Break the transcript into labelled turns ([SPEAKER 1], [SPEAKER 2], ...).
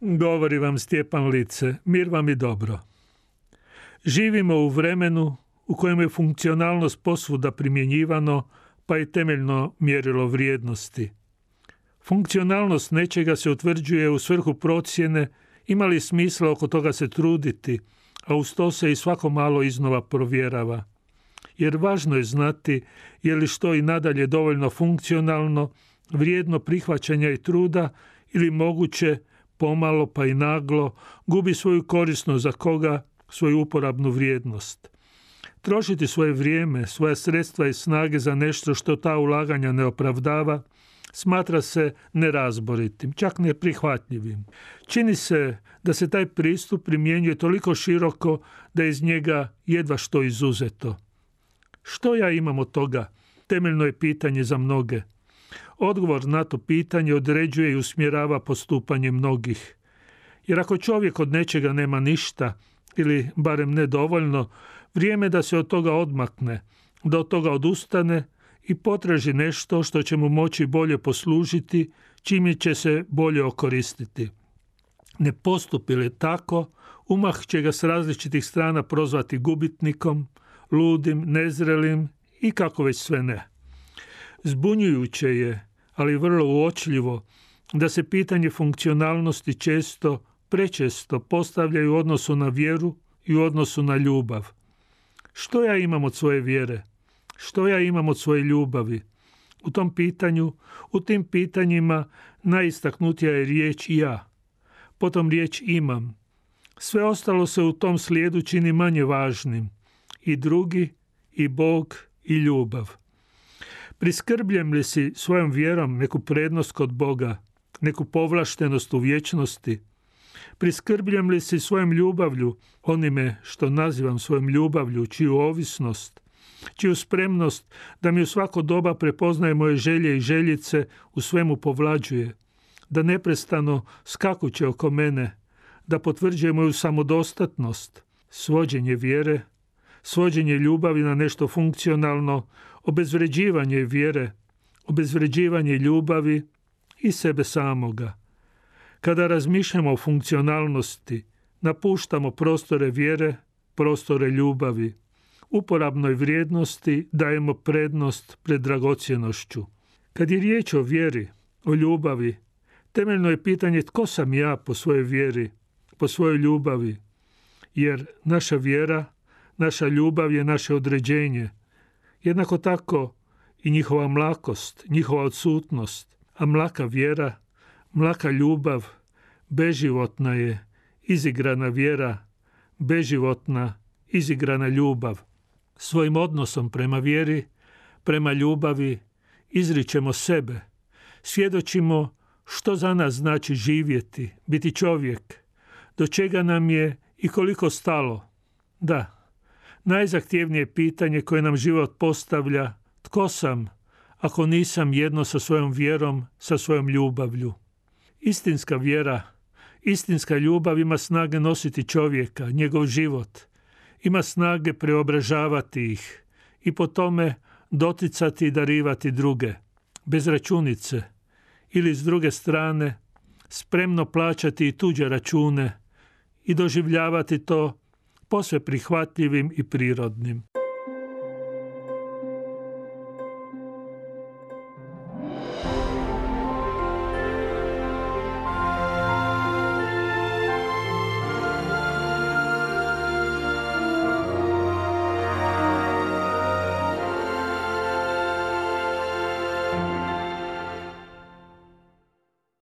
[SPEAKER 1] Govori vam Stjepan Lice, mir vam i dobro. Živimo u vremenu u kojem je funkcionalnost posvuda primjenjivano, pa i temeljno mjerilo vrijednosti. Funkcionalnost nečega se utvrđuje u svrhu procjene ima li smisla oko toga se truditi, a uz to se i svako malo iznova provjerava. Jer važno je znati je li što i nadalje dovoljno funkcionalno, vrijedno prihvaćanja i truda ili moguće pomalo pa i naglo gubi svoju korisnost za koga, svoju uporabnu vrijednost. Trošiti svoje vrijeme, svoja sredstva i snage za nešto što ta ulaganja ne opravdava, smatra se nerazboritim, čak neprihvatljivim. Čini se da se taj pristup primjenjuje toliko široko da je iz njega jedva što izuzeto. Što ja imam od toga? Temeljno je pitanje za mnoge. Odgovor na to pitanje određuje i usmjerava postupanje mnogih. Jer ako čovjek od nečega nema ništa, ili barem nedovoljno, vrijeme da se od toga odmakne, da od toga odustane i potraži nešto što će mu moći bolje poslužiti, čime će se bolje okoristiti. Ne postupi li tako, umah će ga s različitih strana prozvati gubitnikom, ludim, nezrelim i kako već sve ne. Zbunjujuće je, ali vrlo uočljivo, da se pitanje funkcionalnosti često, prečesto postavljaju u odnosu na vjeru i u odnosu na ljubav. Što ja imam od svoje vjere? Što ja imam od svoje ljubavi? U tom pitanju, u tim pitanjima najistaknutija je riječ ja. Potom riječ imam. Sve ostalo se u tom slijedu čini manje važnim. I drugi, i Bog, i ljubav. Priskrbljem li si svojom vjerom neku prednost kod Boga, neku povlaštenost u vječnosti? Priskrbljem li si svojom ljubavlju, onime što nazivam svojom ljubavlju, čiju ovisnost, čiju spremnost da mi u svako doba prepoznaje moje želje i željice u svemu povlađuje, da neprestano skakuće oko mene, da potvrđuje moju samodostatnost, svođenje vjere, svođenje ljubavi na nešto funkcionalno, obezvređivanje vjere, obezvređivanje ljubavi i sebe samoga. Kada razmišljamo o funkcionalnosti, napuštamo prostore vjere, prostore ljubavi. Uporabnoj vrijednosti dajemo prednost pred dragocjenošću. Kad je riječ o vjeri, o ljubavi, temeljno je pitanje tko sam ja po svojoj vjeri, po svojoj ljubavi, jer naša vjera, naša ljubav je naše određenje, Jednako tako i njihova mlakost, njihova odsutnost, a mlaka vjera, mlaka ljubav, beživotna je, izigrana vjera, beživotna, izigrana ljubav. Svojim odnosom prema vjeri, prema ljubavi, izričemo sebe, svjedočimo što za nas znači živjeti, biti čovjek, do čega nam je i koliko stalo. Da, Najzahtjevnije pitanje koje nam život postavlja, tko sam ako nisam jedno sa svojom vjerom, sa svojom ljubavlju. Istinska vjera, istinska ljubav ima snage nositi čovjeka, njegov život, ima snage preobražavati ih i po tome doticati i darivati druge, bez računice ili s druge strane spremno plaćati i tuđe račune i doživljavati to posve prihvatljivim i prirodnim.